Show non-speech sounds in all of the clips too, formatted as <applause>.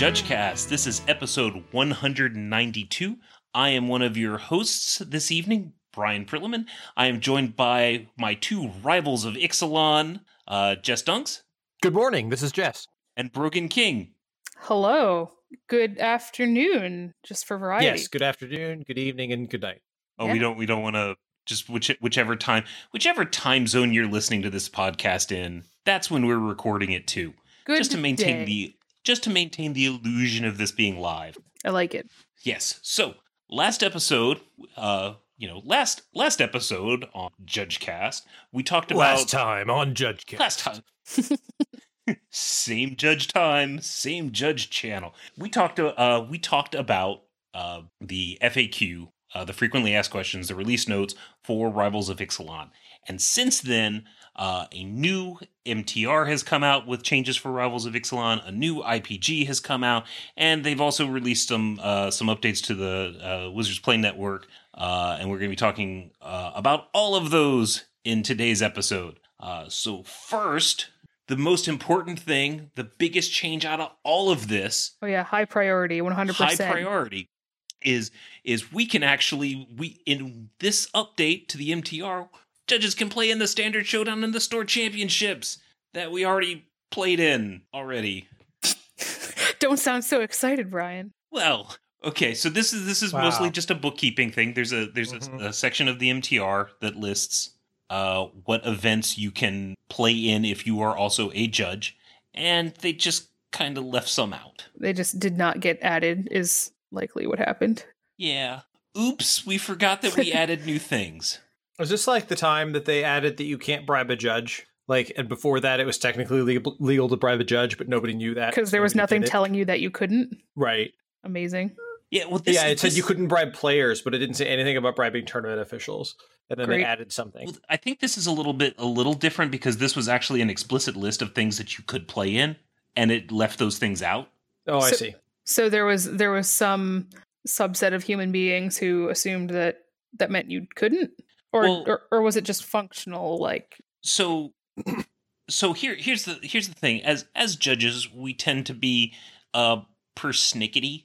JudgeCast. This is episode 192. I am one of your hosts this evening, Brian Prillaman. I am joined by my two rivals of Ixalan, uh, Jess Dunks Good morning. This is Jess. and Brogan King. Hello. Good afternoon, just for variety. Yes. Good afternoon, good evening, and good night. Oh, we don't we don't want to just which, whichever time whichever time zone you're listening to this podcast in. That's when we're recording it too, Good just to maintain day. the just to maintain the illusion of this being live. I like it. Yes. So last episode, uh, you know, last last episode on JudgeCast, we talked about Last time on Judge Cast. last time. <laughs> same judge time, same judge channel. We talked. Uh, we talked about uh, the FAQ, uh, the frequently asked questions, the release notes for Rivals of Ixalan, and since then, uh, a new MTR has come out with changes for Rivals of Ixalan. A new IPG has come out, and they've also released some uh, some updates to the uh, Wizards Play Network. Uh, and we're going to be talking uh, about all of those in today's episode. Uh, so first, the most important thing, the biggest change out of all of this, Oh yeah, high priority, one hundred high percent. priority, is is we can actually we in this update to the MTR, judges can play in the standard showdown and the store championships that we already played in already. <laughs> Don't sound so excited, Brian. Well, okay, so this is this is Wow. mostly just a bookkeeping thing. There's a there's Mhm. a, a section of the MTR that lists uh, what events you can play in if you are also a judge, and they just kind of left some out. They just did not get added. Is likely what happened. Yeah. Oops, we forgot that we <laughs> added new things. Was this like the time that they added that you can't bribe a judge? Like, and before that, it was technically legal, legal to bribe a judge, but nobody knew that Because there was nothing telling you that you couldn't. Right. Amazing. Yeah, well, this yeah, is- it said this- you couldn't bribe players, but it didn't say anything about bribing tournament officials. And then Great. they added something. Well, I think this is a little bit a little different because this was actually an explicit list of things that you could play in, and it left those things out. Oh, I So- see. So there was there was some subset of human beings who assumed that that meant you couldn't, or Well- or, or was it just functional? Like so <clears throat> so here here's the here's the thing. As as judges we tend to be uh persnickety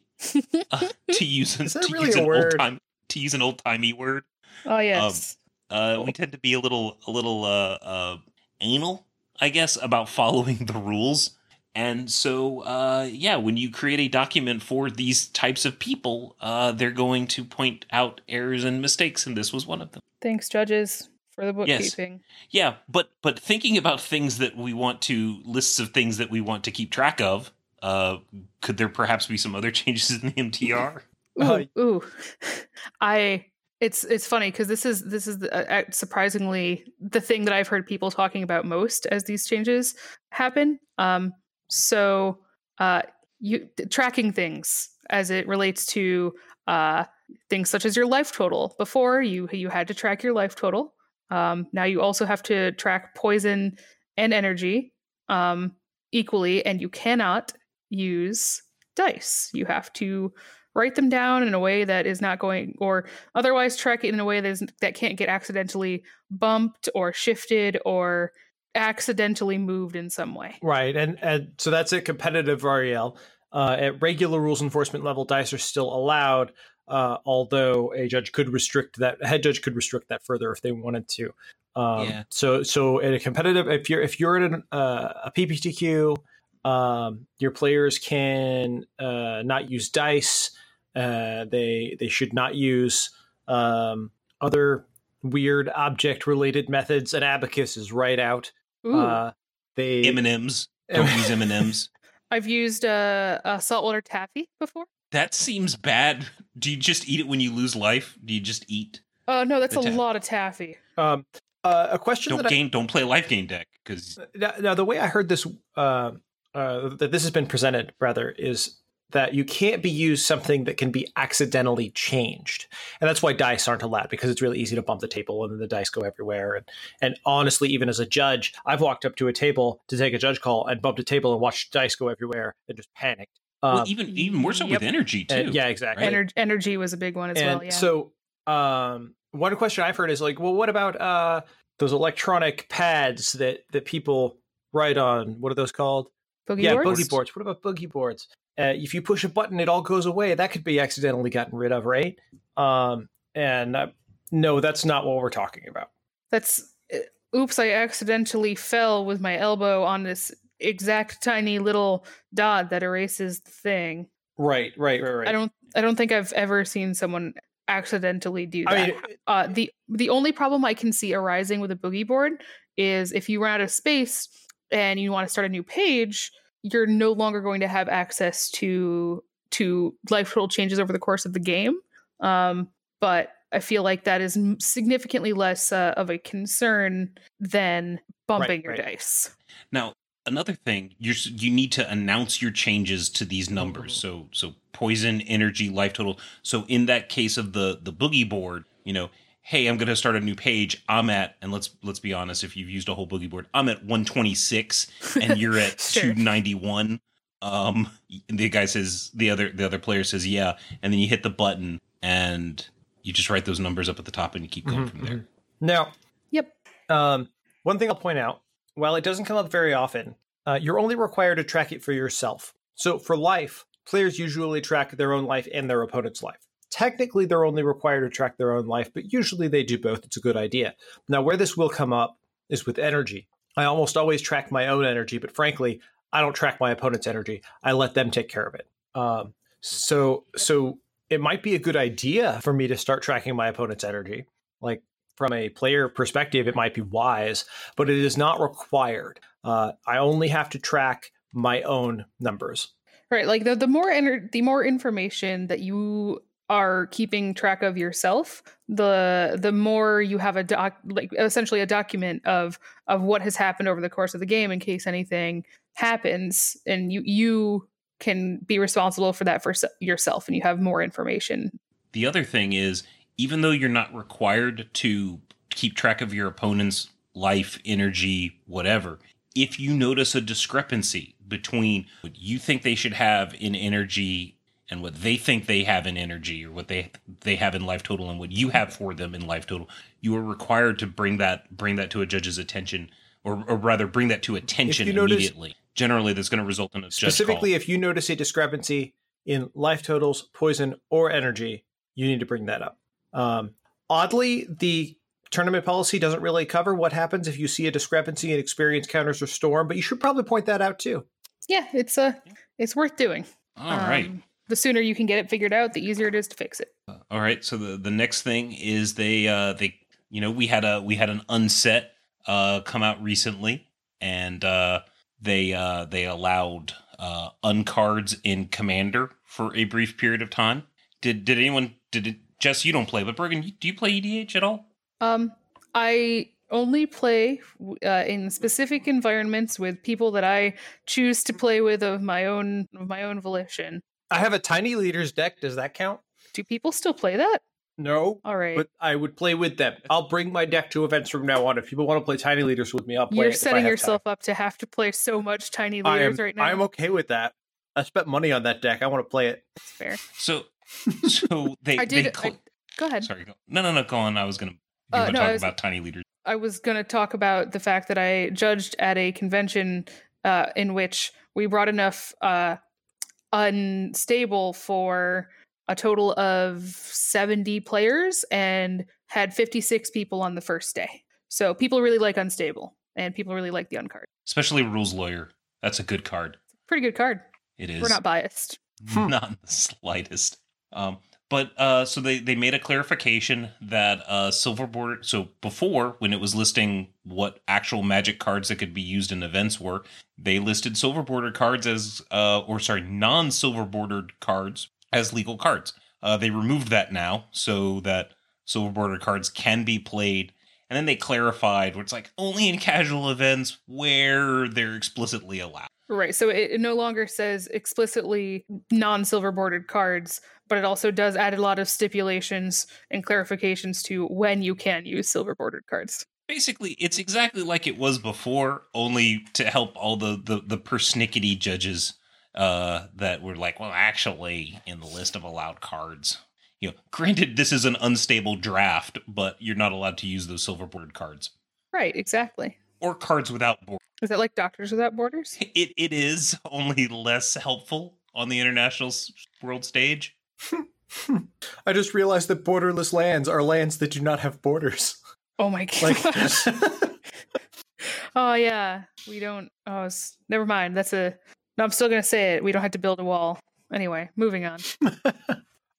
uh, <laughs> to use Is that to really use a an old time to use an old timey word. Oh yes, uh we tend to be a little a little uh uh anal i guess about <laughs> following the rules and so uh yeah when you create a document for these types of people uh they're going to point out errors and mistakes and this was one of them thanks judges for the Yes. bookkeeping. Yeah, but but thinking about things that we want to lists of things that we want to keep track of, uh, could there perhaps be some other <laughs> changes in the MTR? Ooh, Uh, ooh. <laughs> I it's it's funny because this is this is the, uh, uh, surprisingly the thing that I've heard people talking about most as these changes happen. Um, so uh, you tracking things as it relates to uh things such as your life total. Before you you had to track your life total. Um, now you also have to track poison and energy um, equally, and you cannot use dice. You have to write them down in a way that is not going, or otherwise track it in a way that, is, that can't get accidentally bumped or shifted or accidentally moved in some way. Right, and and so that's a competitive REL. Uh, at regular rules enforcement level, dice are still allowed, uh, although a judge could restrict that. A head judge could restrict that further if they wanted to. Um, Yeah. So so at a competitive, if you're if you're at an, uh, a PPTQ, um, your players can uh, not use dice. Uh, they they should not use um, other weird object related methods. An abacus is right out. Ooh, Uh, they M and M's. Don't use M and M's. I've used uh, a saltwater taffy before. That seems bad. Do you just eat it when you lose life? Do you just eat? Oh no, that's a taff- lot of taffy. Um, uh, a question Don't that gain. Don't play a life gain deck because now, now the way I heard this, uh, uh, that this has been presented rather is that you can't be used something that can be accidentally changed, and that's why dice aren't allowed because it's really easy to bump the table and then the dice go everywhere. And and honestly, even as a judge, I've walked up to a table to take a judge call and bumped a table and watched dice go everywhere and just panicked. well, Um, even even more so with energy too. and- yeah, exactly. Right. Ener- energy was a big one as and well. Yeah. so um one question i've heard is like well what about uh those electronic pads that that people write on what are those called boogie yeah boards? boogie boards what about boogie boards Uh, if you push a button, it all goes away. That could be accidentally gotten rid of, right? Um, and uh, no, that's not what we're talking about. That's uh, oops, I accidentally fell with my elbow on this exact tiny little dot that erases the thing. Right, right, right, right. I don't I don't think I've ever seen someone accidentally do that. I mean, uh, the the only problem I can see arising with a boogie board is if you run out of space and you want to start a new page, you're no longer going to have access to to life total changes over the course of the game. Um, but I feel like that is significantly less uh, of a concern than bumping Right, your right. dice. Now, another thing, you you need to announce your changes to these numbers. So so poison, energy, life total. So in that case of the the boogie board, you know, hey, I'm going to start a new page. I'm at and let's let's be honest, if you've used a whole boogie board, I'm at 126 and <laughs> you're at Sure. 291. Um the guy says the other the other player says yeah, and then you hit the button and you just write those numbers up at the top and you keep going Mhm, from there. mhm. Now, Yep. Um, one thing I'll point out, while it doesn't come up very often, uh, you're only required to track it for yourself. So for life, players usually track their own life and their opponent's life. Technically, they're only required to track their own life, but usually they do both. It's a good idea. Now, where this will come up is with energy. I almost always track my own energy, but frankly, I don't track my opponent's energy. I let them take care of it. Um, so, so it might be a good idea for me to start tracking my opponent's energy. Like from a player perspective, it might be wise, but it is not required. Uh, I only have to track my own numbers. Right. Like the the more ener- the more information that you are keeping track of yourself, the the more you have a doc like essentially a document of of what has happened over the course of the game in case anything happens and you you can be responsible for that for yourself and you have more information. The other thing is, even though you're not required to keep track of your opponent's life, energy, whatever, if you notice a discrepancy between what you think they should have in energy and what they think they have in energy or what they they have in life total and what you have for them in life total, you are required to bring that bring that to a judge's attention or, or rather bring that to attention you notice- immediately. Generally, that's going to result in a judge call. Specifically, if you notice a discrepancy in life totals, poison, or energy, you need to bring that up. Um, oddly, the tournament policy doesn't really cover what happens if you see a discrepancy in experience counters or storm, but you should probably point that out too. Yeah, it's a it's worth doing. All right. The sooner you can get it figured out, the easier it is to fix it. All right. So the the next thing is they uh they you know we had a we had an unset uh come out recently and uh they uh they allowed uh uncards in commander for a brief period of time. Did did anyone did it Jess you don't play but Brogan do you play EDH at all? Um, I only play uh, in specific environments with people that I choose to play with of my own of my own volition. I have a tiny leaders deck. Does that count? Do people still play that? No. All right, But I would play with them. I'll bring my deck to events from now on. If people want to play tiny leaders with me, I'll play. you're it setting have yourself up to have to play so much tiny time. I am, leaders right now. I am okay with that. I spent money on that deck. I want to play it. That's fair. So so <laughs> they I they did. cl- I, go ahead. Sorry go. No no no go on I was going to you Uh, were no, talking I was- about tiny leaders. I was going to talk about the fact that I judged at a convention uh, in which we brought enough uh, unstable for a total of 70 players and had 56 people on the first day. So people really like unstable and people really like the uncard. Especially rules lawyer. That's a good card. Pretty good card. It is. We're not biased. <laughs> Hmm. not in the slightest. Um, but uh, so they they made a clarification that uh, silver border. So before, when it was listing what actual magic cards that could be used in events were, they listed silver bordered cards as, uh, or sorry, non silver bordered cards as legal cards. Uh, they removed that now so that silver bordered cards can be played. And then they clarified where it's like only in casual events where they're explicitly allowed. Right. So it, it no longer says explicitly non silver bordered cards, but it also does add a lot of stipulations and clarifications to when you can use silver bordered cards. basically it's exactly like it was before only to help all the the, the persnickety judges uh that were like well actually in the list of allowed cards you know granted this is an unstable draft but you're not allowed to use those silver bordered cards Right. Exactly. or cards without board Is that like Doctors Without Borders? <laughs> it, it is <laughs> only less helpful on the international world stage. <laughs> I just realized that borderless lands are lands that do not have borders. Oh my god. Like, oh yeah. We don't oh it's, never mind. That's a no, I'm still gonna say it. We don't have to build a wall. Anyway, moving on.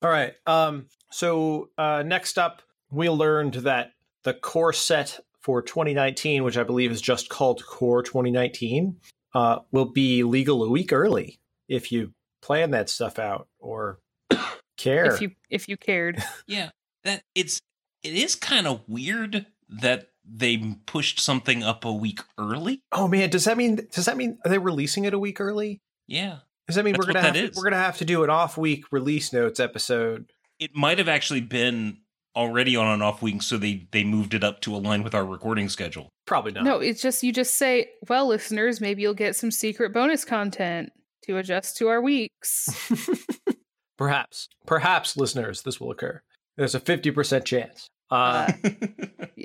all right. Um. So uh, next up, we learned that the core set for 2019, which I believe is just called Core 2019, uh, will be legal a week early if you plan that stuff out or <coughs> care. If you if you cared. <laughs> Yeah, that it's it is kind of weird that they pushed something up a week early. oh man, does that mean does that mean are they releasing it a week early? Yeah, Does that mean That's we're gonna have to, we're gonna have to do an off week release notes episode? it might have actually been already on an off week, so they they moved it up to align with our recording schedule. Probably not. No, it's just you just say, well, listeners, maybe you'll get some secret bonus content to adjust to our weeks. <laughs> Perhaps, perhaps, listeners, this will occur. There's a fifty percent chance. Uh, <laughs>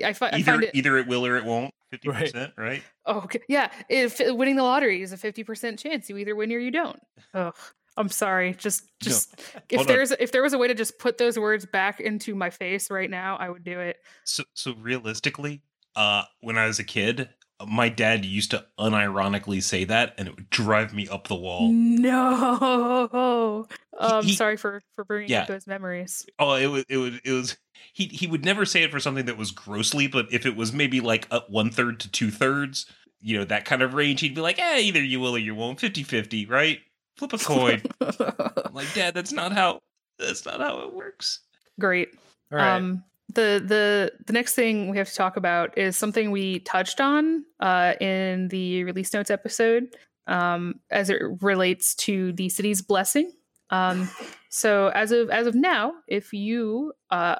I, fi- I either find it either it will or it won't. <laughs> Fifty Right. percent, right? Oh, okay. Yeah, if winning the lottery is a fifty percent chance, you either win or you don't. Ugh, I'm sorry. Just, just if hold on. there's if there was a way to just put those words back into my face right now, I would do it. So so realistically, uh, when I was a kid, my dad used to unironically say that, and it would drive me up the wall. No, <laughs> um, he- sorry for for bringing Yeah. up those memories. Oh, it was it was it was. He he would never say it for something that was grossly, but if it was maybe like one third to two thirds, you know, that kind of range, he'd be like, "Eh, either you will or you won't, 50-50, right? Flip a <laughs> coin." I'm like, Dad, that's not how that's not how it works. Great. all right. Um, the the the next thing we have to talk about is something we touched on uh, in the release notes episode, um, as it relates to the city's blessing. Um, so as of as of now, if you uh,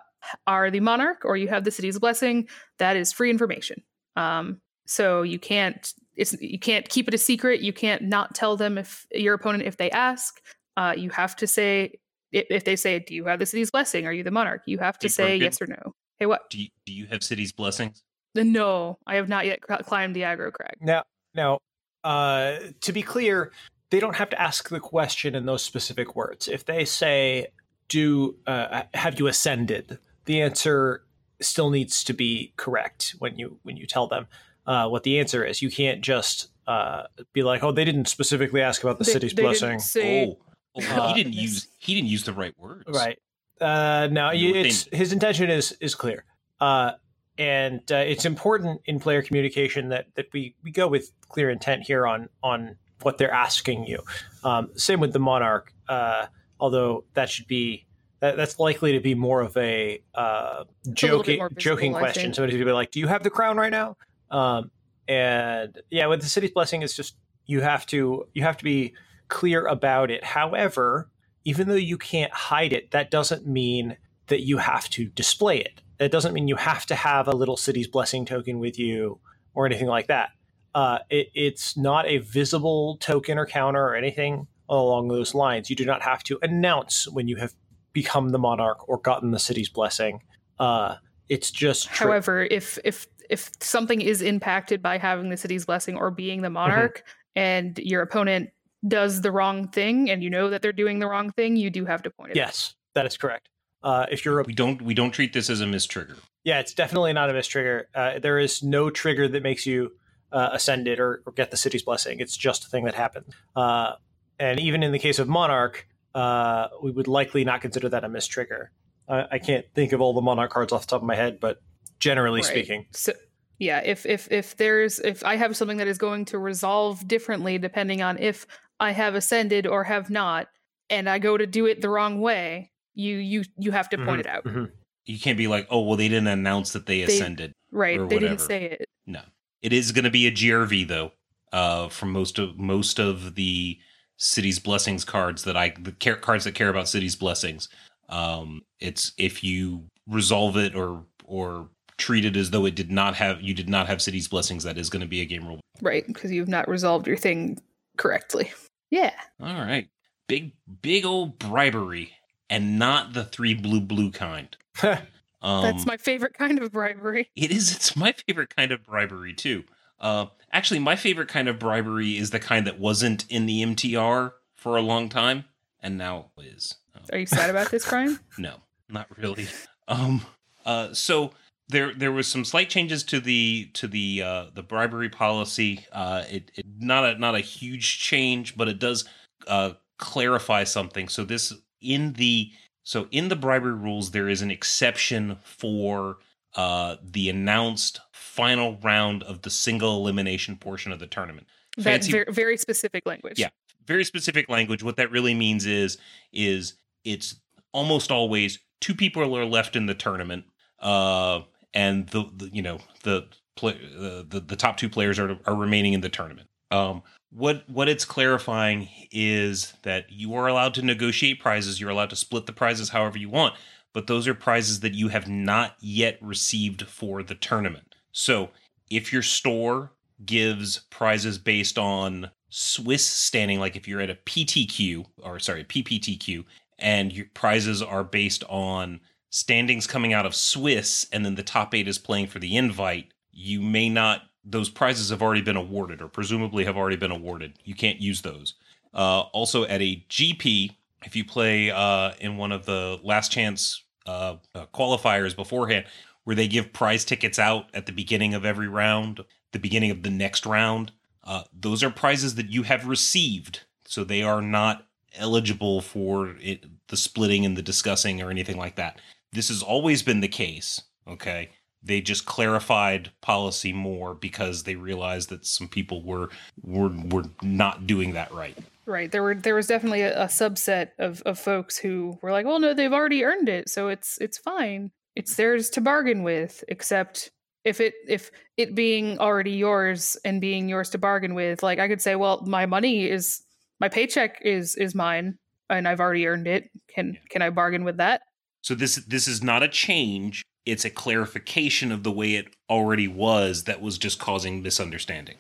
are the monarch or you have the city's blessing, that is free information. Um, so you can't it's you can't keep it a secret. You can't not tell them if your opponent if they ask. Uh, you have to say if, if they say, "Do you have the city's blessing? Are you the monarch?" You have to Hey, say Broken. yes or no. Hey, what? Do you, do you have city's blessings? No, I have not yet climbed the aggro crag. Now, now, uh, to be clear, they don't have to ask the question in those specific words. If they say, "Do uh, have you ascended?" the answer still needs to be correct when you when you tell them uh, what the answer is. You can't just uh, be like, "Oh, they didn't specifically ask about the They- city's they didn't blessing." say- oh, oh Uh, he didn't use he didn't use the right words. Right. Uh, no, You you, it's think- his intention is is clear, uh, and uh, it's important in player communication that that we we go with clear intent here on on what they're asking you. Um, same with the monarch, uh, although that should be that, that's likely to be more of a uh, little bit joking more visible, joking question. think. Somebody's gonna be like, "Do you have the crown right now?" Um, and yeah, with the city's blessing, it's just you have to you have to be clear about it. However, even though you can't hide it, that doesn't mean that you have to display it. That doesn't mean you have to have a little city's blessing token with you or anything like that. Uh, it, it's not a visible token or counter or anything along those lines. You do not have to announce when you have become the monarch or gotten the city's blessing. Uh, it's just tri- However, if if if something is impacted by having the city's blessing or being the monarch, and your opponent does the wrong thing, and you know that they're doing the wrong thing, you do have to point it. out. yes, that is correct. Uh, if you're a We don't we don't treat this as a mistrigger. Yeah, it's definitely not a mistrigger. Uh, there is no trigger that makes you uh, ascended or, or get the city's blessing. It's just a thing that happens. Uh, and even in the case of Monarch, uh, we would likely not consider that a mistrigger. I, I can't think of all the Monarch cards off the top of my head, but generally Right. speaking, So yeah, if if if there's if I have something that is going to resolve differently depending on if I have ascended or have not, and I go to do it the wrong way, you you you have to point Mhm, it out. mhm. You can't be like, oh well, they didn't announce that they They- ascended. Right. Or They didn't say it. No, it is going to be a GRV though. Uh, from most of most of the city's blessings cards that I the care, cards that care about city's blessings. Um, it's if you resolve it or or treat it as though it did not have you did not have city's blessings, that is going to be a game rule. Right, because you've not resolved your thing correctly. Yeah. All right, big big old bribery, and not the three blue blue kind. Um, That's my favorite kind of bribery. It is. It's my favorite kind of bribery too. Uh, actually, my favorite kind of bribery is the kind that wasn't in the MTR for a long time, and now is. Um, Are you sad about this, Brian? <laughs> no, not really. Um, uh, so there there was some slight changes to the to the uh, the bribery policy. Uh, it, it not a not a huge change, but it does uh, clarify something. So this in the so in the bribery rules there is an exception for uh, the announced final round of the single elimination portion of the tournament. That's very, very specific language. Yeah, very specific language. What that really means is is it's almost always two people are left in the tournament, uh, and the, the you know the, play, the the top two players are are remaining in the tournament. Um, what what it's clarifying is that you are allowed to negotiate prizes. You're allowed to split the prizes however you want, but those are prizes that you have not yet received for the tournament. So if your store gives prizes based on Swiss standing, like if you're at a PTQ or sorry PPTQ, and your prizes are based on standings coming out of Swiss, and then the top eight is playing for the invite, you may not those prizes have already been awarded or presumably have already been awarded. You can't use those. Uh, also, at a GP, if you play uh, in one of the last chance uh, uh, qualifiers beforehand, where they give prize tickets out at the beginning of every round, the beginning of the next round, uh, those are prizes that you have received. So they are not eligible for it, the splitting and the discussing or anything like that. This has always been the case. Okay they just clarified policy more because they realized that some people were were were not doing that right. Right. There were there was definitely a, a, subset of, of folks who were like, well no, they've already earned it, so it's it's fine. It's theirs to bargain with, except if it if it being already yours and being yours to bargain with, like I could say, well, my money is my paycheck is is mine and I've already earned it. Can can I bargain with that? So this this is not a change it's a clarification of the way it already was that was just causing misunderstanding.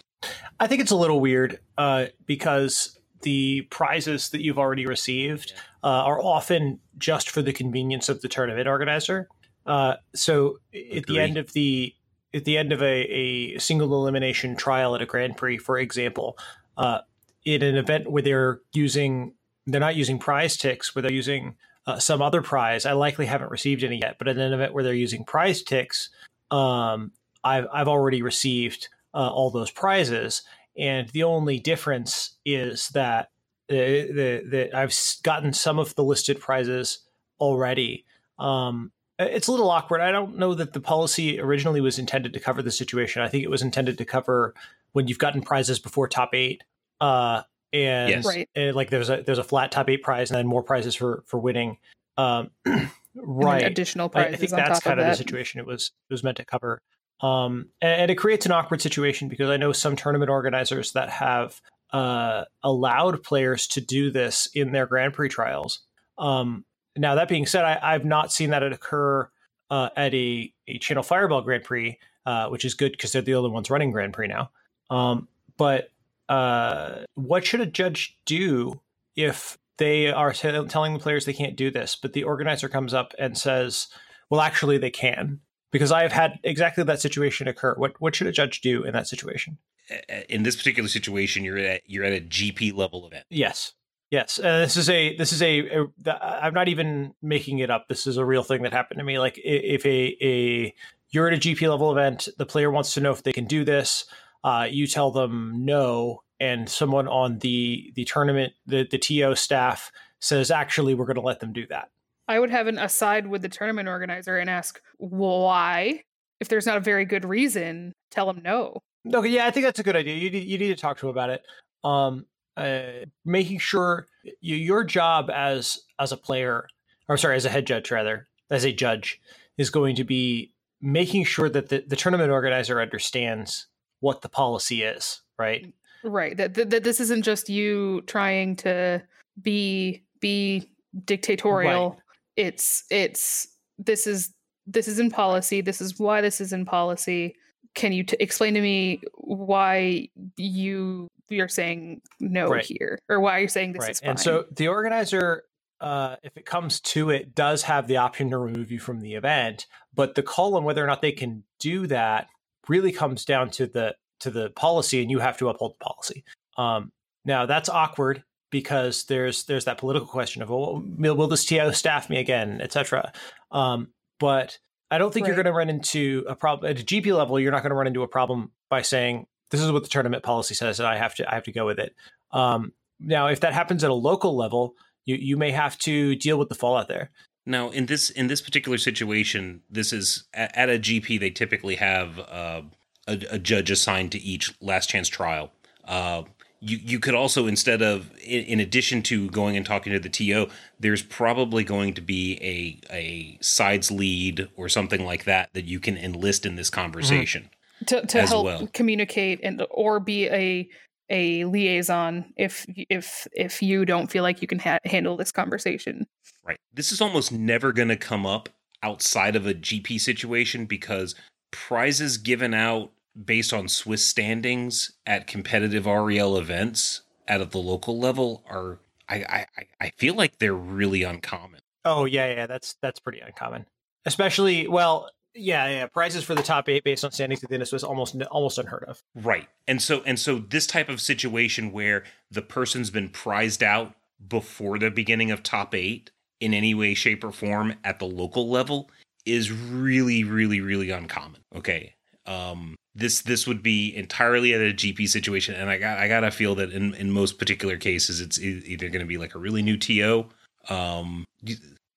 I think it's a little weird uh, because the prizes that you've already received uh, are often just for the convenience of the tournament organizer. Uh, so at the end of the at the end of a, a single elimination trial at a Grand Prix, for example, uh, in an event where they're using they're not using prize ticks, where they're using uh, some other prize. I likely haven't received any yet, but at an event where they're using prize ticks, um, I've I've already received uh, all those prizes, and the only difference is that the, the, the I've gotten some of the listed prizes already. Um, it's a little awkward. I don't know that the policy originally was intended to cover the situation. I think it was intended to cover when you've gotten prizes before top eight. Uh, and, yes. right. and like there's a there's a flat top eight prize and then more prizes for for winning. Um, <clears throat> right, additional prizes. I, I think that's kind of, of the situation it was it was meant to cover. Um, and, and, it creates an awkward situation because I know some tournament organizers that have uh, allowed players to do this in their Grand Prix trials. Um, now that being said, I, have not seen that occur uh, at a, a Channel Fireball Grand Prix, uh, which is good because they're the only ones running Grand Prix now. Um, but uh, what should a judge do if they are t- telling the players they can't do this, but the organizer comes up and says, "Well, actually, they can." Because I have had exactly that situation occur. What what should a judge do in that situation? In this particular situation, you're at you're at a GP level event. Yes, yes. Uh, this is a this is a, a. I'm not even making it up. This is a real thing that happened to me. Like if a a you're at a GP level event, the player wants to know if they can do this uh, you tell them no, and someone on the the tournament the the TO staff says actually we're going to let them do that. I would have an aside with the tournament organizer and ask why. If there's not a very good reason, tell them no. Okay, yeah, I think that's a good idea. You need, you need to talk to them about it. Um, uh, making sure you, your job as as a player, or sorry, as a head judge rather, as a judge, is going to be making sure that the, the tournament organizer understands what the policy is, right? Right. That, that, that this isn't just you trying to be be dictatorial. Right. It's it's this is this is in policy. This is why this is in policy. Can you t- explain to me why you you're saying no right. here, or why you're saying this right. is fine? And so the organizer, uh, if it comes to it, does have the option to remove you from the event, but the call on whether or not they can do that really comes down to the to the policy, and you have to uphold the policy. Um, now that's awkward because there's there's that political question of well, will, will this TO staff me again, etc. Um, but I don't think Right. you're going to run into a problem at a GP level. You're not going to run into a problem by saying this is what the tournament policy says, and I have to I have to go with it. Um, now, if that happens at a local level, you you may have to deal with the fallout there. Now, in this in this particular situation, this is at, at a GP. They typically have uh, a, a judge assigned to each last chance trial. Uh, you you could also instead of in, in addition to going and talking to the TO, there's probably going to be a a sides lead or something like that that you can enlist in this conversation. to, to as help well. communicate and or be a a liaison if if if you don't feel like you can ha- handle this conversation. Right. This is almost never going to come up outside of a GP situation because prizes given out based on Swiss standings at competitive REL events at the local level are I I I- I feel like they're really uncommon. Oh yeah, yeah, that's that's pretty uncommon. Especially, well, yeah, yeah. Prizes for the top eight based on standings within us was almost almost unheard of. Right. And so and so this type of situation where the person's been prized out before the beginning of top 8 in any way shape or form at the local level is really really really uncommon. Okay. Um this this would be entirely at a GP situation and I got I got to feel that in in most particular cases it's either going to be like a really new TO um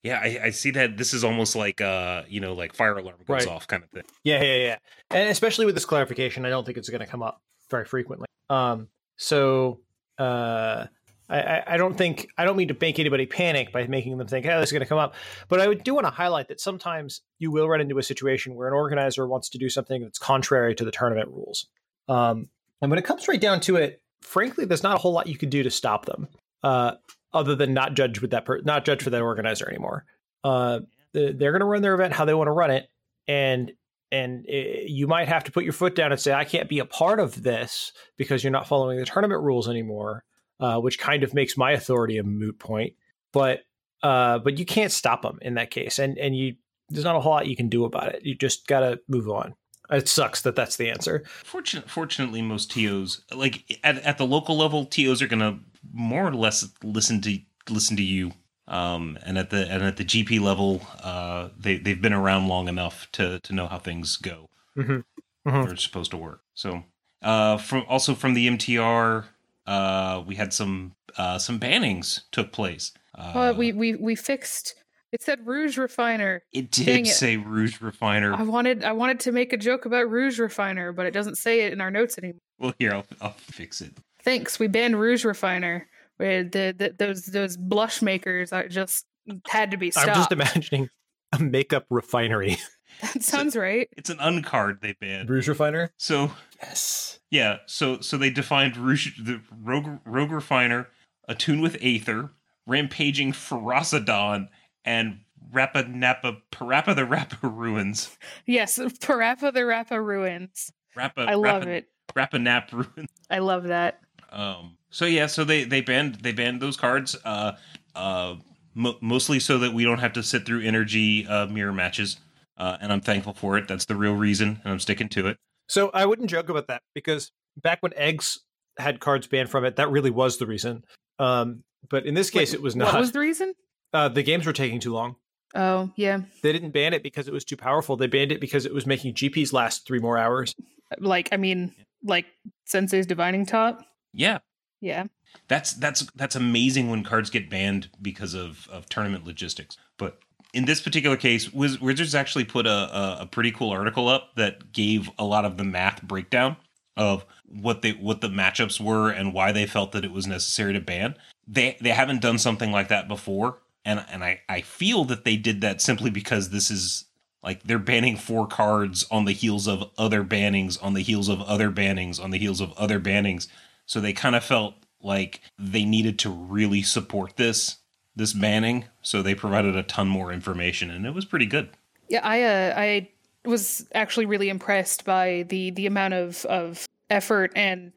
yeah, I, I see that this is almost like uh, you know, like fire alarm goes Right. off kind of thing. Yeah, yeah, yeah. And especially with this clarification, I don't think it's going to come up very frequently. Um, so uh, I, I, don't think I don't mean to make anybody panic by making them think, "Oh, this is going to come up." But I would do want to highlight that sometimes you will run into a situation where an organizer wants to do something that's contrary to the tournament rules. Um, and when it comes right down to it, frankly, there's not a whole lot you can do to stop them, uh, other than not judge with that per- not judge for that organizer anymore. Uh, they're going to run their event how they want to run it, and and uh, you might have to put your foot down and say, I can't be a part of this because you're not following the tournament rules anymore, uh, which kind of makes my authority a moot point. But uh, but you can't stop them in that case, and and you there's not a whole lot you can do about it. You just got to move on. It sucks that that's the answer. Fortunate, fortunately, most TOs like at, at the local level, TOs are gonna more or less listen to listen to you. Um, and at the and at the GP level, uh, they they've been around long enough to to know how things go. Mhm. Mhm. Or it's supposed to work. So, uh, from also from the MTR, uh, we had some uh some bannings took place. Uh, Well, we we we fixed. It said Rouge Refiner. it did dang it. say Rouge Refiner. I wanted I wanted to make a joke about Rouge Refiner, but it doesn't say it in our notes anymore. well, here I'll I'll fix it. Thanks, we banned Rouge Refiner. Where the, the those those blush makers are just had to be stopped. I'm just imagining a makeup refinery. <laughs> that sounds right. It's an uncard they banned. Rouge refiner? So Yes. Yeah, so so they defined Rouge, the Rogue, Rogue Refiner, attuned with Aether, rampaging Ferocidon, and Rappa Nappa Parappa the Rappa Ruins. Yes, Parappa the Rappa ruins. Rappa, I love Rappa, it. Rappa Nap Ruins. I love that. Um, so yeah, so they they banned they banned those cards. Uh, uh, mo- mostly so that we don't have to sit through energy uh, mirror matches. Uh, and I'm thankful for it. That's the real reason, and I'm sticking to it. So I wouldn't joke about that because back when eggs had cards banned from it, that really was the reason. Um, but in this case, Wait, it was not. What not. was the reason? uh, the games were taking too long. Oh, yeah. They didn't ban it because it was too powerful. They banned it because it was making GPs last three more hours. Like, I mean, like Sensei's Divining Top. Yeah, Yeah. That's that's that's amazing when cards get banned because of of tournament logistics. But in this particular case, Wiz- Wizards actually put a, a a pretty cool article up that gave a lot of the math breakdown of what they what the matchups were and why they felt that it was necessary to ban. They they haven't done something like that before, and and I I feel that they did that simply because this is like they're banning four cards on the heels of other bannings, on the heels of other bannings, on the heels of other bannings. So they kind of felt like they needed to really support this this banning. So they provided a ton more information, and it was pretty good. Yeah, I uh, I was actually really impressed by the the amount of of effort and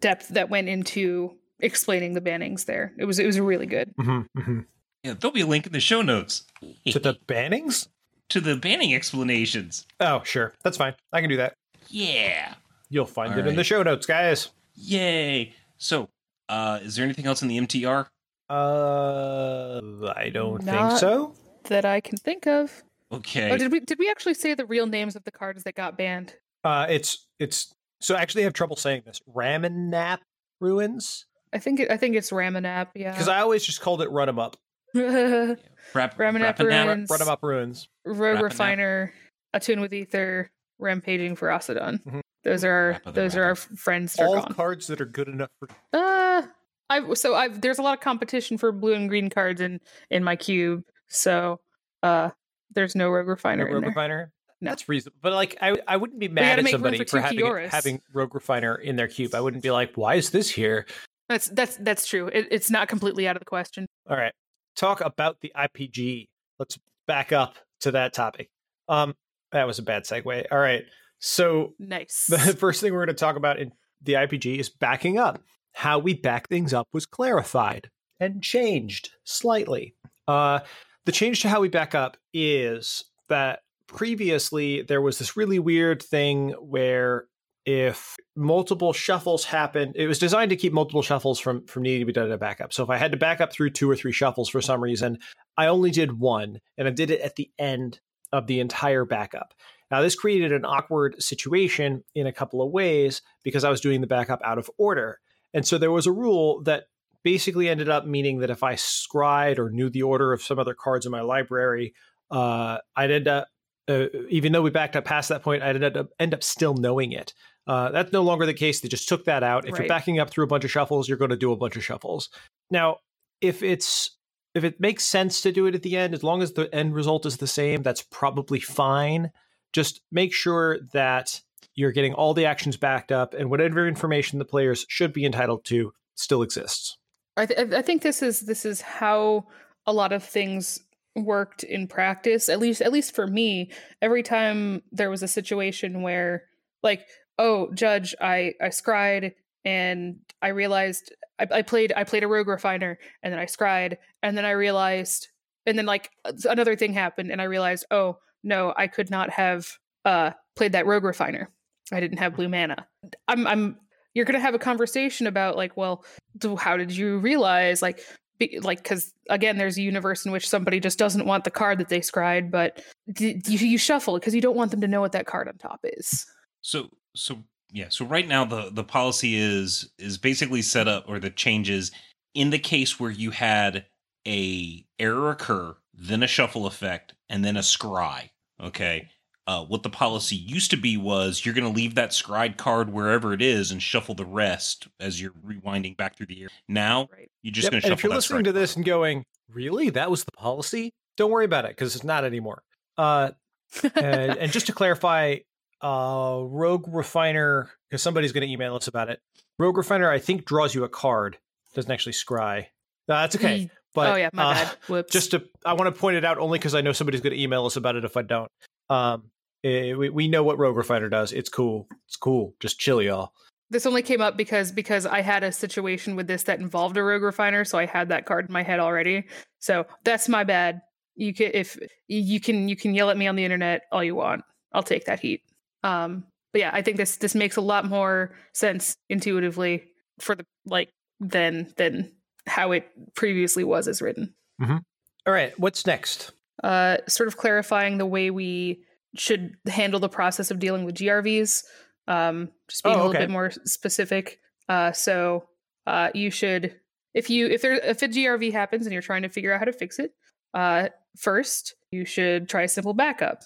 depth that went into explaining the bannings there. It was it was really good. Mm-hmm, Yeah, there'll be a link in the show notes <laughs> To the bannings? to the banning explanations. Oh, sure. That's fine. I can do that. Yeah. You'll find All it in the show notes, guys. Yay. So, Uh, is there anything else in the MTR? Uh, I don't think so. That I can think of. Okay. Oh, did we did we actually say the real names of the cards that got banned? Uh, it's it's so actually I have trouble saying this. Ramanap ruins I think it, I think it's Ramanap. Yeah. because I always just called it run 'em up, Rogue <laughs> Rap, Ramanap Rapanap- ruins. run 'em up ruins. Rapanap. Refiner, Attune with Aether, Rampaging Ferocidon. Mhm. Those are our, Rap those are our friends that are All gone. cards that are good enough for Uh, I so I there's a lot of competition for blue and green cards in in my cube. So uh, there's no Rogue Refiner in Rogue. Refiner. No. That's reasonable, but like I, I wouldn't be mad at somebody for for having Kioras. having Rogue Refiner in their cube. I wouldn't be like, why is this here? That's that's that's true. It, it's not completely out of the question. All right, talk about the IPG. Let's back up to that topic. Um, that was a bad segue. All right, so Nice. the <laughs> first thing we're going to talk about in the IPG is backing up. How we back things up was clarified and changed slightly. Uh, the change to how we back up is that previously there was this really weird thing where if multiple shuffles happened, it was designed to keep multiple shuffles from from needing to be done in a backup. So if I had to back up through two or three shuffles for some reason, I only did one, and I did it at the end of the entire backup. Now, this created an awkward situation in a couple of ways because I was doing the backup out of order. And so there was a rule that basically ended up meaning that if I scried or knew the order of some other cards in my library, uh, I'd end up, uh, even though we backed up past that point, I'd end up, end up still knowing it. Uh, that's no longer the case. They just took that out. If you're backing up through a bunch of shuffles, you're going to do a bunch of shuffles. Now, if it's if it makes sense to do it at the end, as long as the end result is the same, that's probably fine. Just make sure that you're getting all the actions backed up and whatever information the players should be entitled to still exists. I, th- I think this is this is how a lot of things worked in practice. At least at least for me, every time there was a situation where like, oh, judge, I I scried and I realized I, I played I played a rogue refiner and then I scried and then I realized and then like another thing happened and I realized oh no I could not have uh played that rogue refiner. I didn't have blue mana. I'm I'm you're gonna have a conversation about like well how did you realize like be, like because again there's a universe in which somebody just doesn't want the card that they scried but d- you, you shuffle it because you don't want them to know what that card on top is. So so yeah, so right now the the policy is is basically set up or the changes in the case where you had a error occur, then a shuffle effect, and then a scry. Okay. Uh, what the policy used to be was you're going to leave that scried card wherever it is and shuffle the rest as you're rewinding back through the air. Now right you're just Yep, going to and shuffle if you're that listening scried to card. this and going, really? That was the policy? Don't worry about it because it's not anymore. Uh, and, and just to <laughs> clarify, uh, Rogue Refiner, because somebody's going to email us about it. Rogue Refiner, I think, draws you a card. Doesn't actually scry. Uh, that's okay. But oh yeah my uh, bad whoops just to i want to point it out only because i know somebody's going to email us about it if i don't um eh, we, we know what rogue refiner does it's cool it's cool just chill y'all this only came up because because I had a situation with this that involved a rogue refiner, so I had that card in my head already. So that's my bad. You can if you can you can yell at me on the internet all you want. I'll take that heat. Um, but yeah, I think this this makes a lot more sense intuitively for the like than than how it previously was as written. all right what's next Uh, sort of clarifying the way we should handle the process of dealing with GRVs. Um, just being Oh, a little bit more specific. Uh, so uh, you should, if you if there if a GRV happens and you're trying to figure out how to fix it, uh, first you should try a simple backup.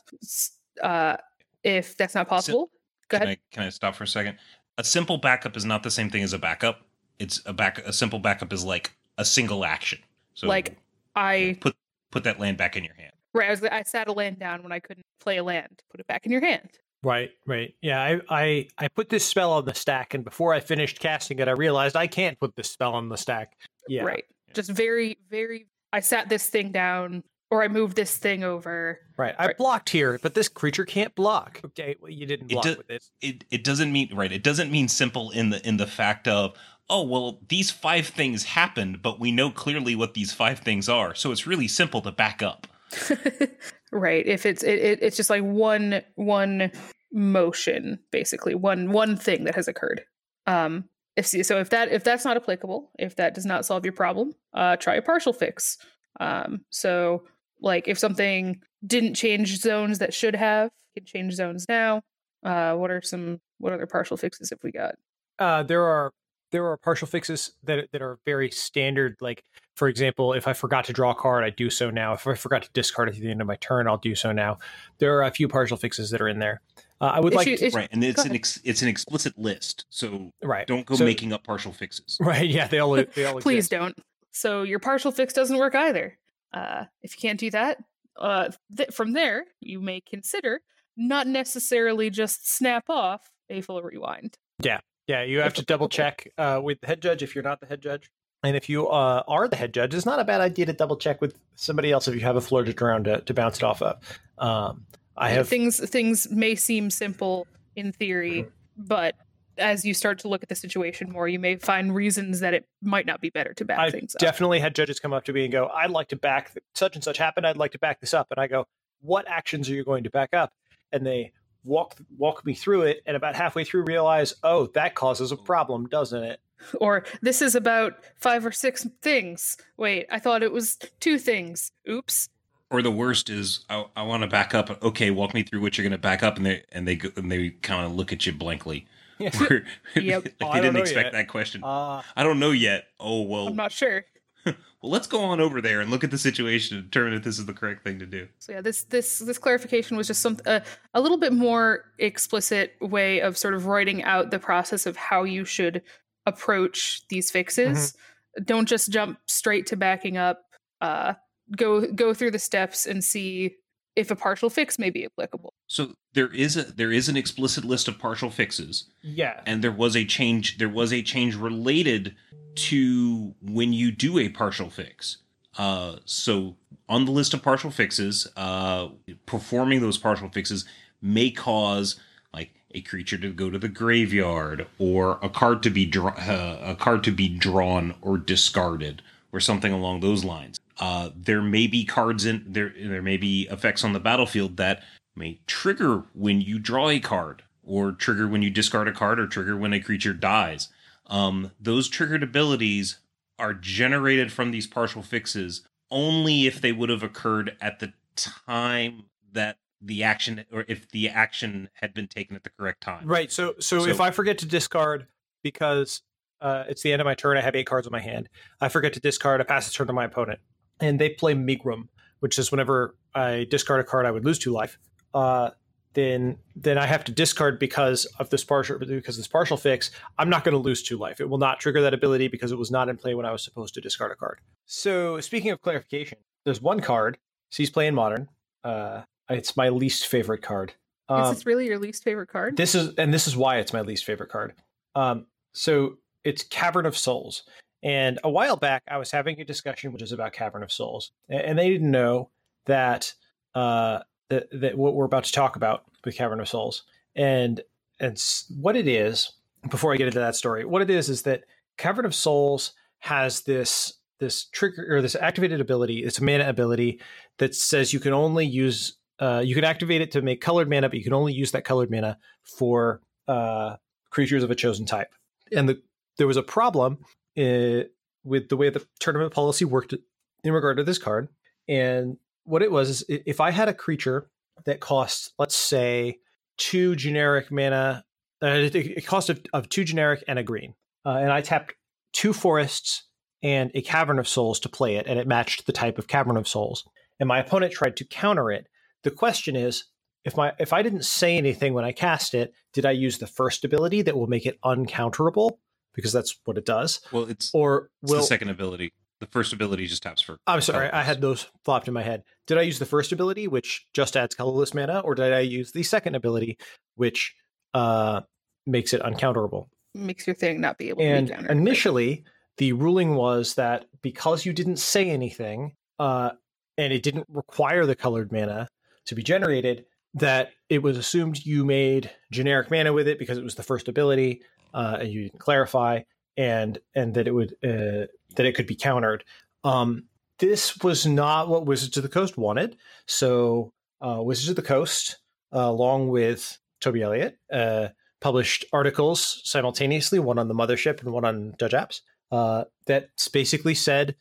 Uh, if that's not possible, go Can ahead. I, can I stop for a second? A simple backup is not the same thing as a backup. It's a back. A simple backup is like a single action. So like I put put that land back in your hand. right, I was I sat a land down when I couldn't play a land. Put it back in your hand. right right yeah I, I i put this spell on the stack and before i finished casting it i realized i can't put this spell on the stack yeah Right. Yeah. Just very very. I sat this thing down, or I moved this thing over. right i Right. blocked here but this creature can't block okay well, you didn't It block do- with this It it doesn't mean right. It doesn't mean simple in the in the fact of oh well these five things happened, but we know clearly what these five things are. So it's really simple to back up. <laughs> right. If it's it, it, it's just like one one motion, basically one one thing that has occurred. Um, if so if that if that's not applicable, if that does not solve your problem, uh, try a partial fix. Um, so like if something didn't change zones that should have, can change zones now. Uh, what are some what other partial fixes have we got? Uh, there are there are partial fixes that that are very standard. Like for example, if I forgot to draw a card, I do so now. If I forgot to discard at the end of my turn, I'll do so now. There are a few partial fixes that are in there. Uh, I would Issue- like to, issue- right, and it's an ex- it's an explicit list, so right. don't go So- making up partial fixes. <laughs> Right. Yeah. They all <laughs> they all Please exist. don't. So your partial fix doesn't work either. Uh, if you can't do that, uh, th- from there you may consider not necessarily just snap off a full rewind. Yeah, you have to double check uh, with the head judge if you're not the head judge. And if you uh, are the head judge, it's not a bad idea to double check with somebody else if you have a floor flirted around to, to bounce it off of. Um, I have things things may seem simple in theory, but as you start to look at the situation more, you may find reasons that it might not be better to back I've things up. definitely had judges come up to me and go, "I'd like to back th- such and such happened. I'd like to back this up." And I go, "What actions are you going to back up?" And they walk walk me through it, and about halfway through, realize, "Oh, that causes a problem, doesn't it?" <laughs> or this is about five or six things. Wait, I thought it was two things. Oops. Or the worst is, I, I want to back up. Okay, walk me through what you're going to back up, and they and they go, and they kind of look at you blankly. Yeah. <laughs> Yep. like <laughs> Oh, they don't didn't expect yet. that question. Uh, I don't know yet. Oh well, I'm not sure. <laughs> well, let's go on over there and look at the situation and determine if this is the correct thing to do. So yeah, this this this clarification was just some uh, a little bit more explicit way of sort of writing out the process of how you should approach these fixes. Don't just jump straight to backing up. Uh, go go through the steps and see if a partial fix may be applicable. So there is a there is an explicit list of partial fixes, yeah. and there was a change. There was a change related to when you do a partial fix. Uh, so on the list of partial fixes, uh, performing those partial fixes may cause like a creature to go to the graveyard, or a card to be draw, uh, a card to be drawn or discarded, or something along those lines. Uh, there may be cards in there. There may be effects on the battlefield that may trigger when you draw a card, or trigger when you discard a card, or trigger when a creature dies. Um, those triggered abilities are generated from these partial fixes only if they would have occurred at the time that the action, or if the action had been taken at the correct time. Right. So, so, So- if I forget to discard because uh, it's the end of my turn, I have eight cards in my hand. I forget to discard. I pass the turn to my opponent, and they play Megrim, which is whenever I discard a card, I would lose two life. Uh, then, then I have to discard because of this partial because of this partial fix. I'm not going to lose two life. It will not trigger that ability because it was not in play when I was supposed to discard a card. So, speaking of clarification, there's one card. Sees play in modern. Uh, it's my least favorite card. Um, is this really your least favorite card? this is and this is why it's my least favorite card. Um, so it's Cavern of Souls, and a while back I was having a discussion which is about Cavern of Souls, and they didn't know that uh, that, that what we're about to talk about with Cavern of Souls, and and what it is. Before I get into that story, what it is is that Cavern of Souls has this this trigger or this activated ability. It's a mana ability that says you can only use uh, you can activate it to make colored mana, but you can only use that colored mana for uh, creatures of a chosen type. And the, there was a problem uh, with the way the tournament policy worked in regard to this card. And what it was is if I had a creature that cost, let's say, two generic mana, uh, it, it cost of, of two generic and a green, uh, and I tapped two forests and a cavern of souls to play it, and it matched the type of cavern of souls. And my opponent tried to counter it. The question is, if my if I didn't say anything when I cast it, did I use the first ability that will make it uncounterable? Because that's what it does. Well, it's, Or it's will the second ability. The first ability just taps for. I'm sorry, I had those flopped in my head. Did I use the first ability, which just adds colorless mana, or did I use the second ability, which uh, makes it uncounterable? Makes your thing not be able to And be countered. initially, the ruling was that because you didn't say anything, uh, and it didn't require the colored mana to be generated, that it was assumed you made generic mana with it because it was the first ability, uh, and you didn't clarify, and and that it would uh, that it could be countered. Um, this was not what Wizards of the Coast wanted. So uh, Wizards of the Coast, uh, along with Toby Elliott, uh, published articles simultaneously, one on the mothership and one on Judge Apps, uh, that basically said,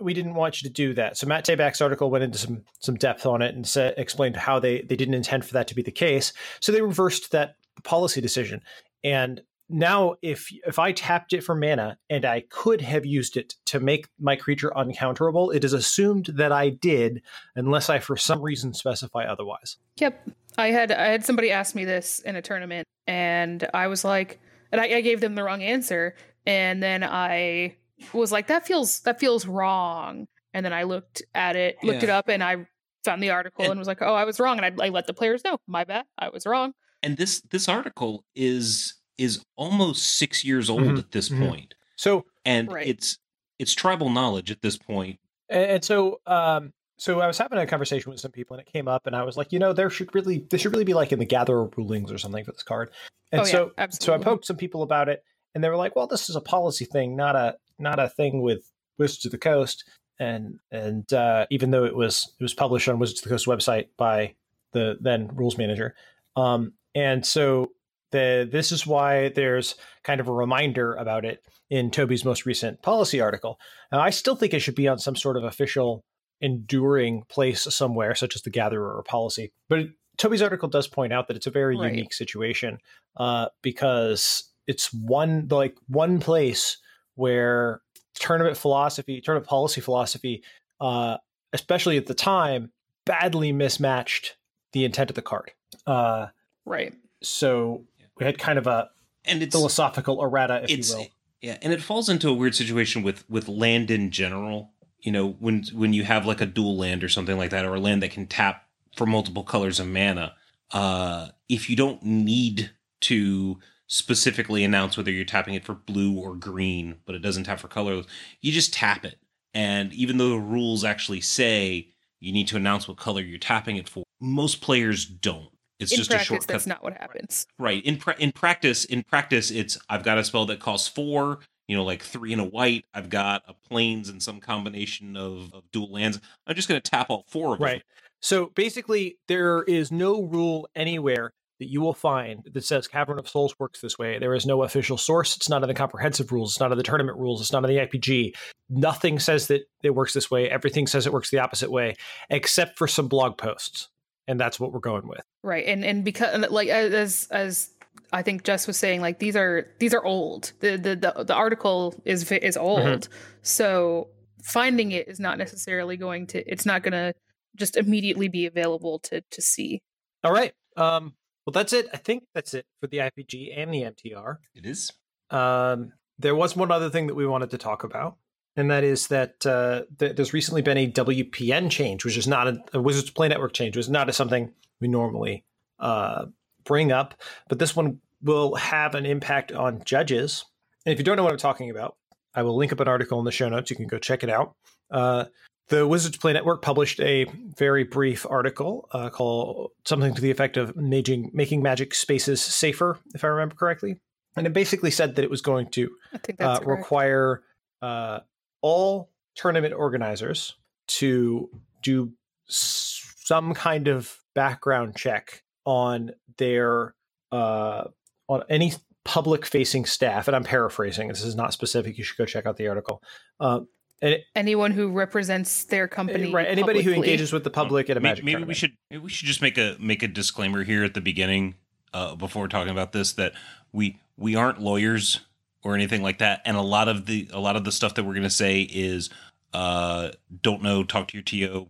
we didn't want you to do that. So Matt Tabak's article went into some some depth on it and said, explained how they they didn't intend for that to be the case. So they reversed that policy decision. And now if if I tapped it for mana and I could have used it to make my creature uncounterable, it is assumed that I did unless I for some reason specify otherwise. Yep. I had I had somebody ask me this in a tournament and I was like and I, I gave them the wrong answer and then I was like that feels that feels wrong and then I looked at it looked Yeah. it up and I found the article and, And- was like oh I was wrong and I, I let the players know my bad I was wrong And this this article is is almost six years old Mhm, at this mhm. point. So and Right. it's it's tribal knowledge at this point. And, and so, um, so I was having a conversation with some people, and it came up, and I was like, you know, there should really, this should really be like in the Gatherer rulings or something for this card. And oh yeah so, so I poked some people about it, and they were like, well, this is a policy thing, not a not a thing with Wizards of the Coast. And and uh, even though it was it was published on Wizards of the Coast website by the then rules manager, um, and so the this is why there's kind of a reminder about it in Toby's most recent policy article. Now, I still think it should be on some sort of official, enduring place somewhere, such as the Gatherer or policy. But it, Toby's article does point out that it's a very Right. unique situation uh, because it's one like one place where tournament philosophy, tournament policy philosophy, uh, especially at the time, badly mismatched the intent of the card. Uh, right so we had kind of a And it's philosophical errata, if it's you will. yeah, and it falls into a weird situation with with land in general. You know, when when you have like a dual land or something like that, or a land that can tap for multiple colors of mana, uh, if you don't need to specifically announce whether you're tapping it for blue or green, but it doesn't tap for colors, you just tap it. And even though the rules actually say you need to announce what color you're tapping it for, most players don't. It's in just a practice shortcut. that's not what happens Right. In pra- in practice, in practice, it's I've got a spell that costs four. You know, like three and a white. I've got a Plains and some combination of, of dual lands. I'm just going to tap all four of them. Right. So basically, there is no rule anywhere that you will find that says Cavern of Souls works this way. There is no official source. It's not in the comprehensive rules. It's not in the tournament rules. It's not in the IPG. Nothing says that it works this way. Everything says it works the opposite way, except for some blog posts. And that's what we're going with. right and and because like as as i think jess was saying like these are these are old the the the, the article is vi- is old so finding it is not necessarily going to it's not going to just immediately be available to to see All right. Um, well, that's it. I think that's it for the IPG and the MTR. It is. Um, there was one other thing that we wanted to talk about, and that is that uh, th- there's recently been a WPN change, which is not a, a Wizards Play Network change, which is not a, something we normally uh, bring up, but this one will have an impact on judges. And if you don't know what I'm talking about, I will link up an article in the show notes. You can go check it out. Uh, the Wizards Play Network published a very brief article uh, called something to the effect of making, making magic spaces safer, if I remember correctly. And it basically said that it was going to uh, require uh, all tournament organizers to do some kind of background check on their uh, on any public facing staff and i'm paraphrasing this is not specific you should go check out the article uh, and it- anyone who represents their company right anybody who engages with the public at a Maybe, magic maybe we should maybe we should just make a make a disclaimer here at the beginning uh, before talking about this that we we aren't lawyers or anything like that, and a lot of the a lot of the stuff that we're going to say is uh, don't know. Talk to your TO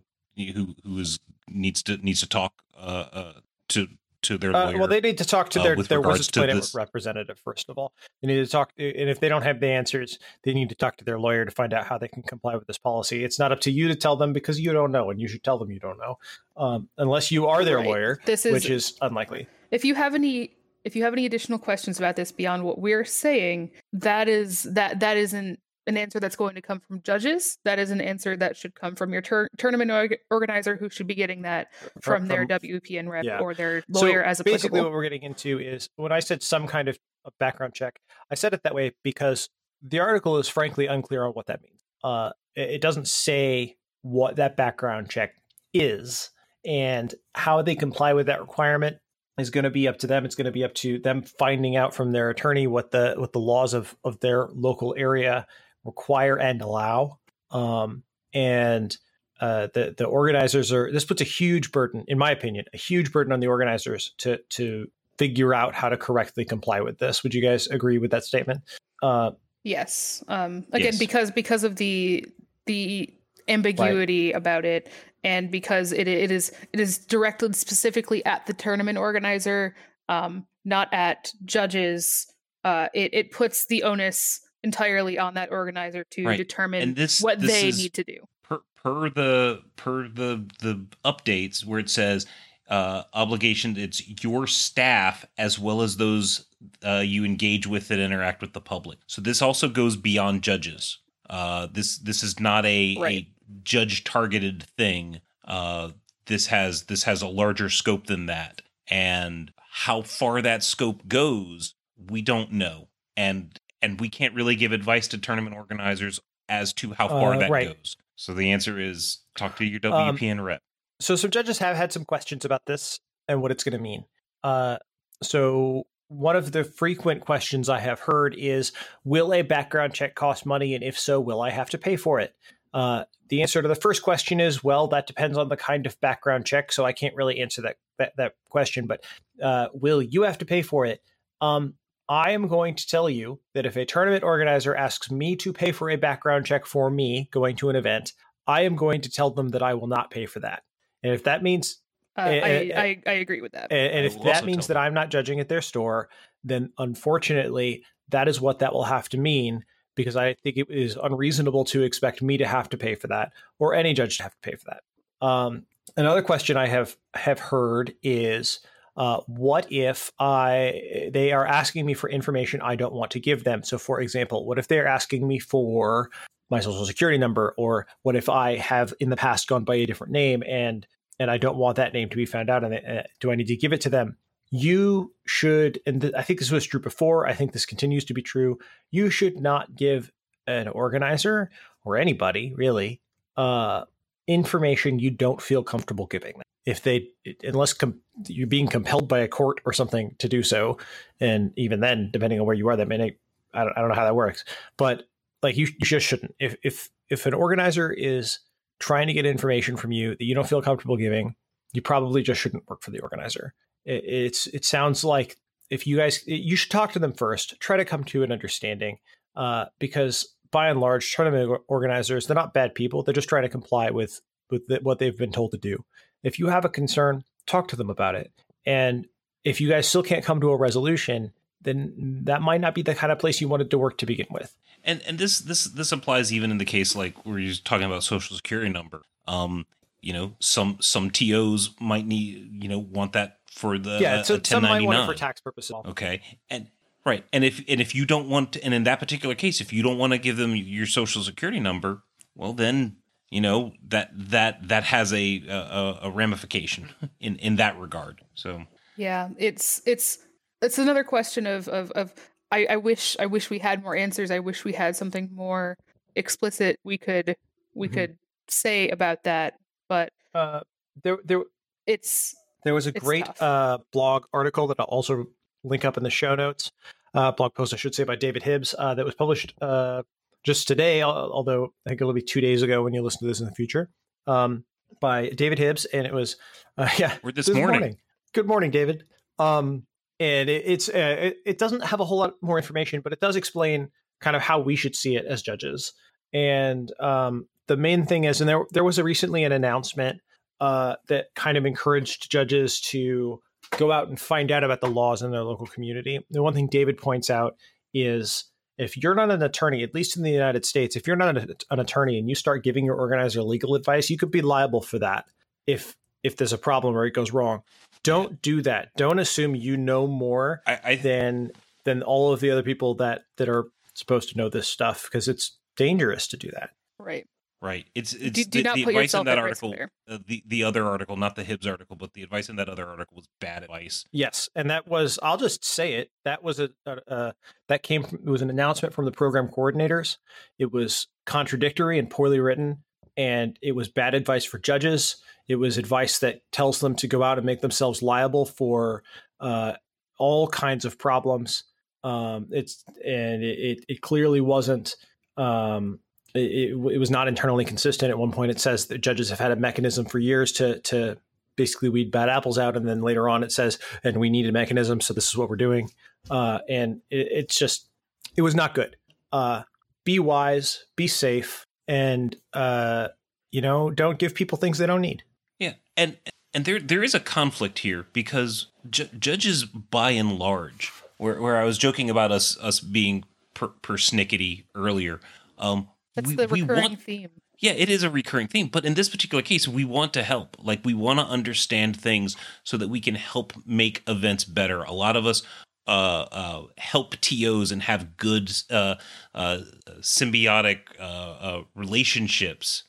who who is needs to needs to talk uh, uh, to to their Uh, lawyer. well, they need to talk to uh, their, with their regards Wizards to this. representative first of all. They need to talk, and if they don't have the answers, they need to talk to their lawyer to find out how they can comply with this policy. It's not up to you to tell them because you don't know, and you should tell them you don't know, um, unless you are their Right. lawyer, This is- which is unlikely. if you have any if you have any additional questions about this beyond what we're saying that is that that isn't an answer that's going to come from judges that is an answer that should come from your tur- tournament org- organizer who should be getting that from, their wpn rep yeah. or their lawyer so as basically, what we're getting into is when I said some kind of a background check, I said it that way because the article is frankly unclear on what that means. Uh, it doesn't say what that background check is and how they comply with that requirement is going to be up to them. It's going to be up to them finding out from their attorney what the what the laws of of their local area require and allow. Um, and uh, the the organizers are this puts a huge burden, in my opinion, a huge burden on the organizers to to figure out how to correctly comply with this. Would you guys agree with that statement? Uh, yes. Um, again, Yes. because because of the the ambiguity about it, and because it it is it is directed specifically at the tournament organizer, um, not at judges. Uh, it it puts the onus entirely on that organizer to Right. determine this- what this they need to do. per, per the per the the updates where it says uh, obligation it's your staff as well as those uh, you engage with and interact with the public so this also goes beyond judges uh, this this is not a, Right. Judge targeted thing uh, this has this has a larger scope than that and how far that scope goes we don't know and and we can't really give advice to tournament organizers as to how far Uh, that right. goes so the answer is talk to your Um, WPN rep. so some judges have had some questions about this and what it's going to mean. Uh, so one of the frequent questions I have heard is, "Will a background check cost money, and if so, will I have to pay for it?" Uh, the answer to the first question is, "Well, that depends on the kind of background check, so I can't really answer that that, that question." But uh, will you have to pay for it? Um, I am going to tell you that if a tournament organizer asks me to pay for a background check for me going to an event, I am going to tell them that I will not pay for that. And if that means Uh, Eh, I, eh, I I agree with that. and, and if that means that I'm not judging at their store, then unfortunately, that is what that will have to mean because I think it is unreasonable to expect me to have to pay for that or any judge to have to pay for that. Um, another question I have have heard is uh, what if I they are asking me for information I don't want to give them? So, for example, what if they're asking me for my social security number, or what if I have in the past gone by a different name and and I don't want that name to be found out, and uh, do I need to give it to them? You should, and th- I think this was true before. I think this continues to be true. You should not give an organizer or anybody really uh, information you don't feel comfortable giving them. If they, unless com- you're being compelled by a court or something to do so, and even then, depending on where you are, that may I don't, I don't know how that works, but like you, you just shouldn't. If if if an organizer is trying to get information from you that you don't feel comfortable giving, you probably just shouldn't work for the organizer. It, it's it sounds like if you guys you should talk to them first, try to come to an understanding, uh, because by and large, tournament organizers they're not bad people. They're just trying to comply with with the, what they've been told to do. If you have a concern, talk to them about it. And if you guys still can't come to a resolution, then that might not be the kind of place you wanted to work to begin with. And and this this this applies even in the case like where you're talking about social security number. Um, you know, some some TOs might need you know want that for the yeah, so a some might want it for tax purposes. Okay, and right, and if and if you don't want, to, and in that particular case, if you don't want to give them your social security number, well, then you know that that that has a a, a ramification in in that regard. So Yeah, it's it's it's another question of of of I, I wish I wish we had more answers. I wish we had something more explicit we could we Mhm. could say about that. But Uh, there, there, it's There was a great uh, blog article that I'll also link up in the show notes. Uh, blog post, I should say, by David Hibbs uh, that was published uh, just today, although I think it'll be two days ago when you listen to this in the future. Um, by David Hibbs, and it was <laughs> uh, yeah, Or this morning. Good morning, David. Um, and it, it's uh, it, it doesn't have a whole lot more information, but it does explain kind of how we should see it as judges. And um, the main thing is, and there there was a recently an announcement uh, that kind of encouraged judges to go out and find out about the laws in their local community. The one thing David points out is if you're not an attorney, at least in the United States, if you're not an, an attorney and you start giving your organizer legal advice, you could be liable for that if if there's a problem or it goes wrong. Don't do that. Don't assume you know more I, I than than all of the other people that that are supposed to know this stuff because it's dangerous to do that. right. Right. It's it's Do, do the, not the put advice in that article. Uh, the the other article, not the Hibbs article, but the advice in that other article was bad advice. Yes, and that was I'll just say it. That was a, a, a that came from it was an announcement from the program coordinators. It was contradictory and poorly written. and it was bad advice for judges. It was advice that tells them to go out and make themselves liable for uh, all kinds of problems. Um, it's and it, it clearly wasn't. Um, it, it, was not internally consistent. At one point, it says that judges have had a mechanism for years to to basically weed bad apples out, and then later on, it says, "And we need a mechanism, so this is what we're doing." Uh, and it, it's just, it was not good. Uh, be wise, be safe, and uh, you know, don't give people things they don't need. Yeah, and and there there is a conflict here because ju- judges, by and large, where where I was joking about us us being per, persnickety earlier. Um, That's we, the recurring want, theme. Yeah, it is a recurring theme, but in this particular case, we want to help. Like we want to understand things so that we can help make events better. A lot of us uh, uh, help TOs and have good uh, uh symbiotic uh, uh, relationships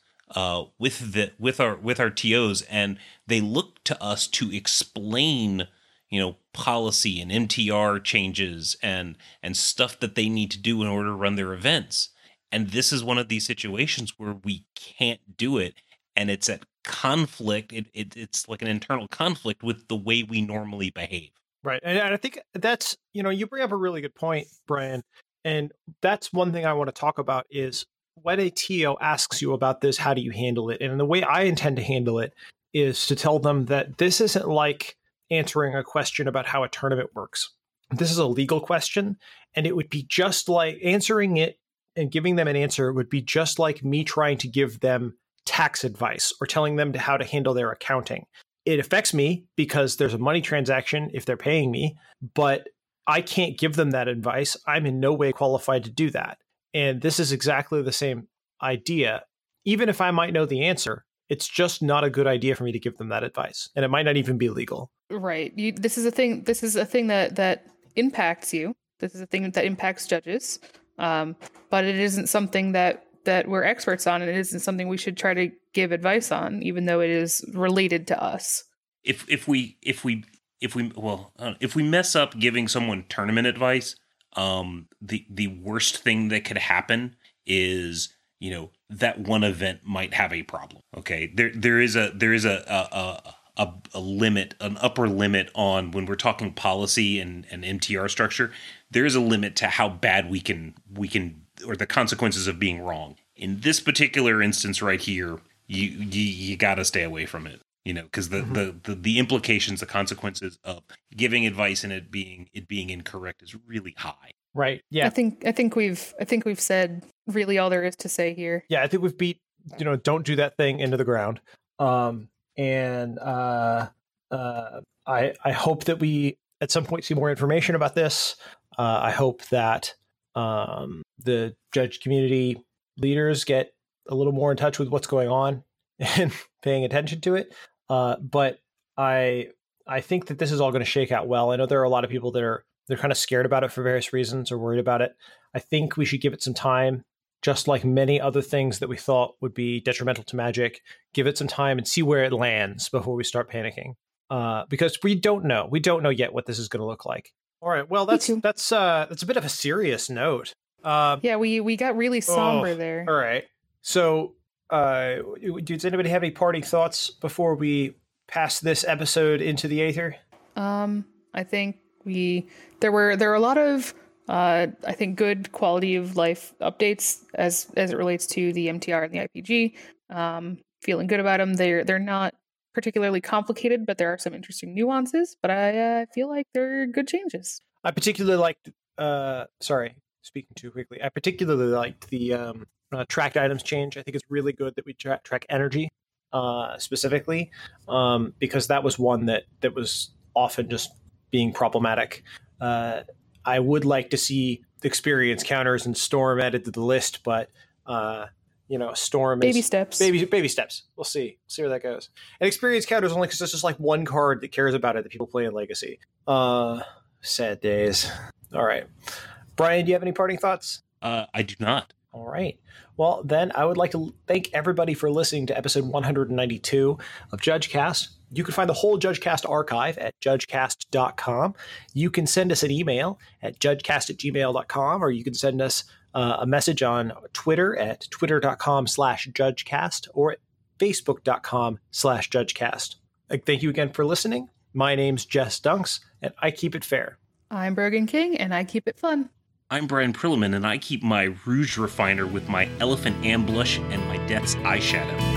with the with our with our TOs, and they look to us to explain, you know, policy and MTR changes and and stuff that they need to do in order to run their events. And this is one of these situations where we can't do it, and it's at conflict. It, it it's like an internal conflict with the way we normally behave. Right. And I think that's, you know, you bring up a really good point, Brian. And that's one thing I want to talk about is when a TO asks you about this, how do you handle it? And the way I intend to handle it is to tell them that this isn't like answering a question about how a tournament works. This is a legal question, and it would be just like answering it and giving them an answer would be just like me trying to give them tax advice or telling them how to handle their accounting it affects me because there's a money transaction if they're paying me, but I can't give them that advice. I'm in no way qualified to do that. And this is exactly the same idea. Even if I might know the answer, it's just not a good idea for me to give them that advice, and it might not even be legal. Right. You, this is a thing. This is a thing that that impacts you. This is a thing that impacts judges. Um, but it isn't something that that we're experts on and it isn't something we should try to give advice on even though it is related to us. If if we if we if we well uh, if we mess up giving someone tournament advice um the the worst thing that could happen is you know that one event might have a problem okay? There there is a there is a a, a, a limit an upper limit on when we're talking policy and, and mtr structure there is a limit to how bad we can we can or the consequences of being wrong. In this particular instance right here, you you, you got to stay away from it. You know, because the, mm-hmm. the, the the implications, the consequences of giving advice and it being it being incorrect is really high. Right. Yeah. I think I think we've I think we've said really all there is to say here. Yeah, I think we've beat you know don't do that thing into the ground. Um, and uh, uh, I I hope that we at some point see more information about this. Uh, I hope that um, the judge community leaders get a little more in touch with what's going on <laughs> and paying attention to it. Uh, but I I think that this is all going to shake out well. I know there are a lot of people that are they're kind of scared about it for various reasons or worried about it. I think we should give it some time, just like many other things that we thought would be detrimental to Magic. Give it some time and see where it lands before we start panicking. Uh, because we don't know. We don't know yet what this is going to look like. All right. Well, that's that's uh that's a bit of a serious note. Uh, yeah, we we got really somber oh, there. All right. So, uh, does anybody have any parting thoughts before we pass this episode into the aether? Um, I think we there were there were a lot of uh, I think good quality of life updates as as it relates to the MTR and the IPG. Um, feeling good about them. They're they're not particularly complicated, but there are some interesting nuances. But I uh, feel like they're good changes. I particularly liked. Uh, sorry, speaking too quickly. I particularly liked the um, uh, tracked items change. I think it's really good that we tra- track energy uh, specifically um, because that was one that that was often just being problematic. Uh, I would like to see experience counters and storm added to the list, but uh, you know, storm baby steps, baby baby steps. We'll see, we'll see where that goes. And experience counters only because it's just like one card that cares about it that people play in Legacy. Uh, sad days. All right, Brian, do you have any parting thoughts? Uh, I do not. All right. Well, then I would like to thank everybody for listening to episode 192 of Judge JudgeCast. You can find the whole Judge JudgeCast archive at judgecast.com. You can send us an email at judgecast at gmail.com, or you can send us uh, a message on Twitter at twitter.com slash judgecast or at facebook.com slash judgecast. Thank you again for listening. My name's Jess Dunks, and I keep it fair. I'm Brogan King, and I keep it fun. I'm Brian Prilliman, and I keep my rouge refiner with my elephant ambush and my death's eyeshadow.